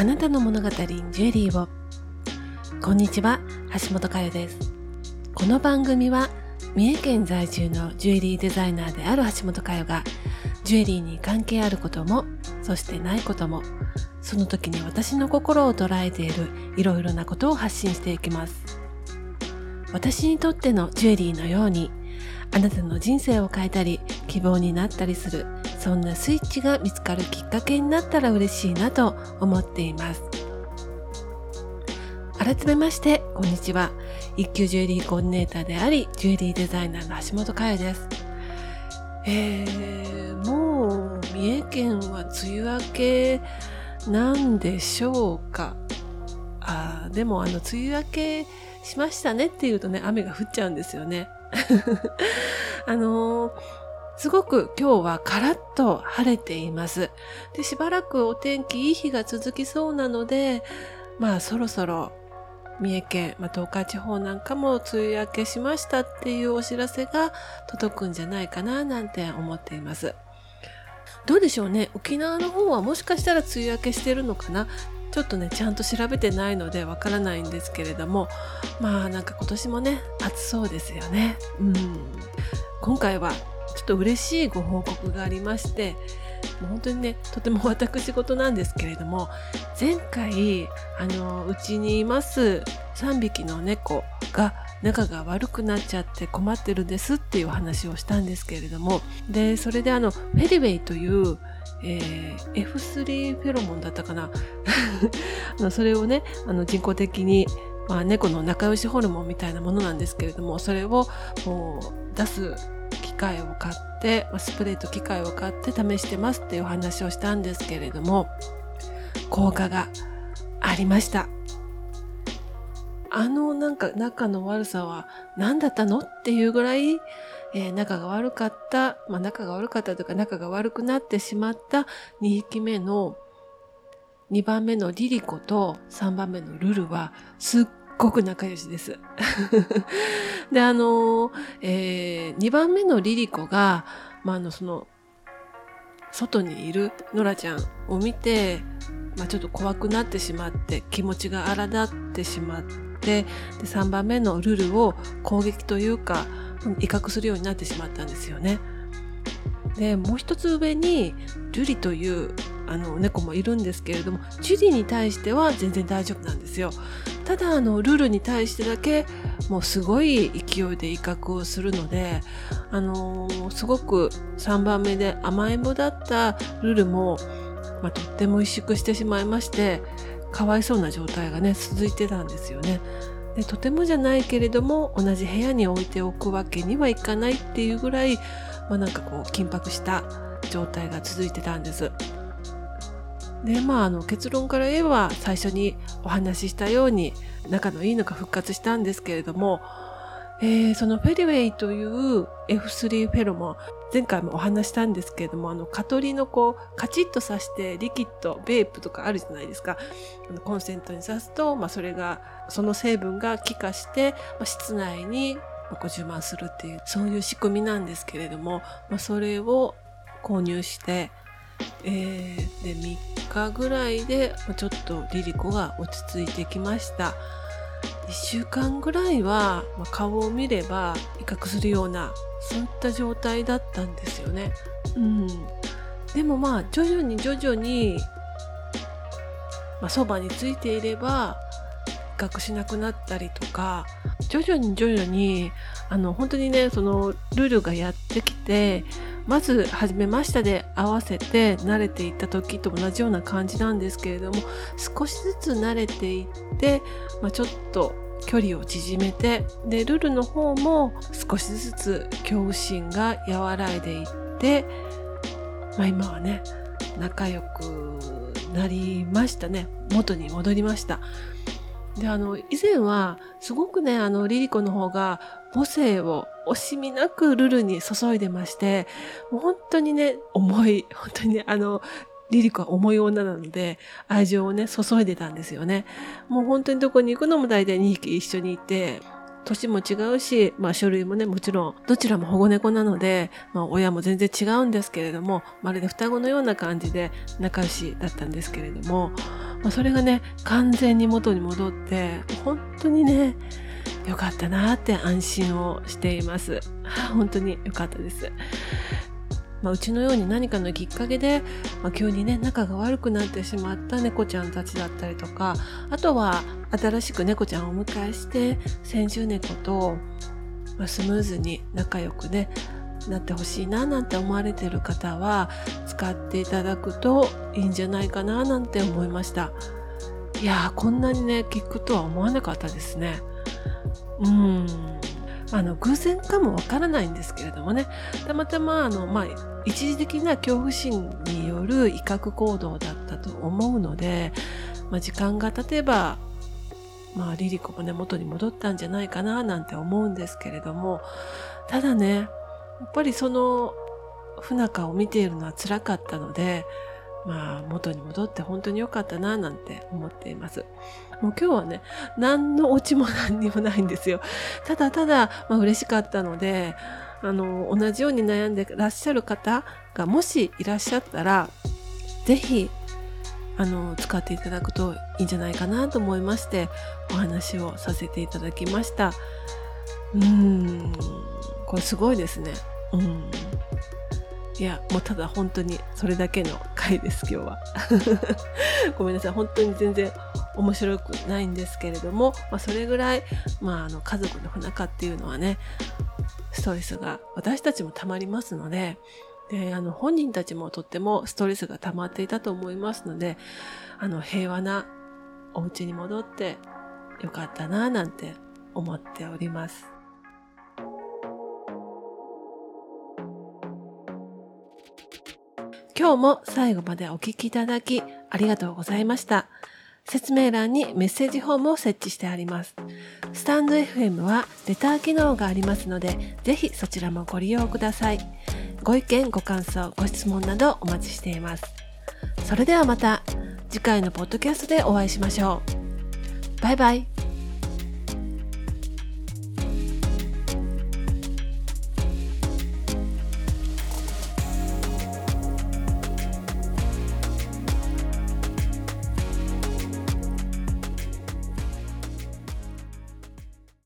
あなたの物語ジュエリーを。こんにちは橋本佳代です。この番組は三重県在住のジュエリーデザイナーである橋本佳代がジュエリーに関係あることもそしてないこともその時に私の心を捉えているいろいろなことを発信していきます。私にとってのジュエリーのようにあなたの人生を変えたり希望になったりするそんなスイッチが見つかるきっかけになったら嬉しいなと思っています。改めましてこんにちは。一級ジュエリーコーディネーターでありジュエリーデザイナーの橋本佳代です。えー、もう三重県は梅雨明けなんでしょうか？あでもあの梅雨明けしましたねっていうとね雨が降っちゃうんですよね。あのー、すごく今日はカラッと晴れています。で、しばらくお天気いい日が続きそうなので、まあそろそろ三重県、まあ、東海地方なんかも梅雨明けしましたっていうお知らせが届くんじゃないかななんて思っています。どうでしょうね？沖縄の方はもしかしたら梅雨明けしてるのかな？ちょっとねちゃんと調べてないのでわからないんですけれどもまあなんか今年もね暑そうですよねうん今回はちょっと嬉しいご報告がありましてもう本当にねとても私事なんですけれども前回あのうちにいます3匹の猫が仲が悪くなっちゃって困ってるんですっていう話をしたんですけれどもでそれであのフェリウェイというえー、F3 フェロモンだったかな。あのそれをねあの人工的に、まあ、猫の仲良しホルモンみたいなものなんですけれどもそれをもう出す械を買ってスプレーと機械を買って試してますっていう話をしたんですけれども効果がありました。あのなんか仲の悪さは何だったのっていうぐらい、えー、仲が悪かった、まあ仲が悪かったというか仲が悪くなってしまった2匹目の2番目のリリコと3番目のルルはすっごく仲良しです。で、あの、えー、2番目のリリコが、まあ、あの、その、外にいるノラちゃんを見て、まあ、ちょっと怖くなってしまって気持ちが荒立ってしまってで3番目のルルを攻撃というか威嚇するようになってしまったんですよね。でもう一つ上にルリというあの猫もいるんですけれどもジュリに対しては全然大丈夫なんですよ。ただあのルールに対してだけもうすごい勢いで威嚇をするのであのー、すごく3番目で甘えん坊だったルルも、まあ、とっても萎縮してしまいましてかわいそうな状態がね続いてたんですよね。でとてもじゃないけれども同じ部屋に置いておくわけにはいかないっていうぐらい、まあ、なんかこう緊迫した状態が続いてたんです。でまああの結論から言えば最初にお話ししたように仲のいいのが復活したんですけれども、えー、そのフェリウェイという F3 フェロモン前回もお話したんですけれどもあの蚊取りのこうカチッと刺してリキッドベープとかあるじゃないですか。コンセントに刺すと、まあ、それがその成分が気化して、まあ、室内に充満するっていうそういう仕組みなんですけれども、まあ、それを購入してえー、で3日ぐらいでちょっとリリコが落ち着いてきました。1週間ぐらいは、ま顔を見れば威嚇するようなそういった状態だったんですよね。うん。でもまあ徐々に徐々にまあ、そばについていれば威嚇しなくなったりとか徐々に徐々にあの本当にねそのルールがやってきてまず初めましたで合わせて慣れていった時と同じような感じなんですけれども少しずつ慣れていって、まあ、ちょっと距離を縮めてでルルの方も少しずつ恐怖心が和らいでいって、まあ、今はね仲良くなりましたね。元に戻りました。であの以前はすごくねあのリリコの方が母性を惜しみなくルルに注いでましてもう本当にね重い本当にねあのリリコは重い女なので愛情をね注いでたんですよね。もう本当にどこに行くのも大体2匹一緒にいて年も違うし、まあ書類もね、もちろん、どちらも保護猫なので、まあ親も全然違うんですけれども、まるで双子のような感じで仲良しだったんですけれども、まあ、それがね、完全に元に戻って、本当にね、良かったなって安心をしています。本当に良かったです。まあ、うちのように何かのきっかけで、まあ、急にね仲が悪くなってしまった猫ちゃんたちだったりとかあとは新しく猫ちゃんをお迎えして先住猫と、まあ、スムーズに仲良くねなってほしいななんて思われてる方は使っていただくといいんじゃないかななんて思いました。いやーこんなにね聞くとは思わなかったですね。うん。あの偶然かもわからないんですけれどもね。たまたまあの、まあ、一時的な恐怖心による威嚇行動だったと思うので、まあ、時間が経てばまあリリコもね元に戻ったんじゃないかななんて思うんですけれどもただねやっぱりその不仲を見ているのは辛かったのでまあ元に戻って本当に良かったななんて思っています。もう今日はね、何のオチも何にもないんですよ。ただただ、まあ、嬉しかったので、あの、同じように悩んでらっしゃる方がもしいらっしゃったら、ぜひ、あの、使っていただくといいんじゃないかなと思いまして、お話をさせていただきました。うん、これすごいですね。うん。いや、もうただ本当にそれだけの回です、今日は。ごめんなさい。本当に全然面白くないんですけれども、まあ、それぐらい、まあ、あの家族の不仲っていうのはね、ストレスが私たちも溜まりますので、で、あの、本人たちもとってもストレスが溜まっていたと思いますので、あの、平和なお家に戻ってよかったな、なんて思っております。今日も最後までお聴きいただきありがとうございました。説明欄にメッセージフォームを設置してあります。スタンド FM はレター機能がありますので、ぜひそちらもご利用ください。ご意見、ご感想、ご質問などお待ちしています。それではまた次回のポッドキャストでお会いしましょう。バイバイ。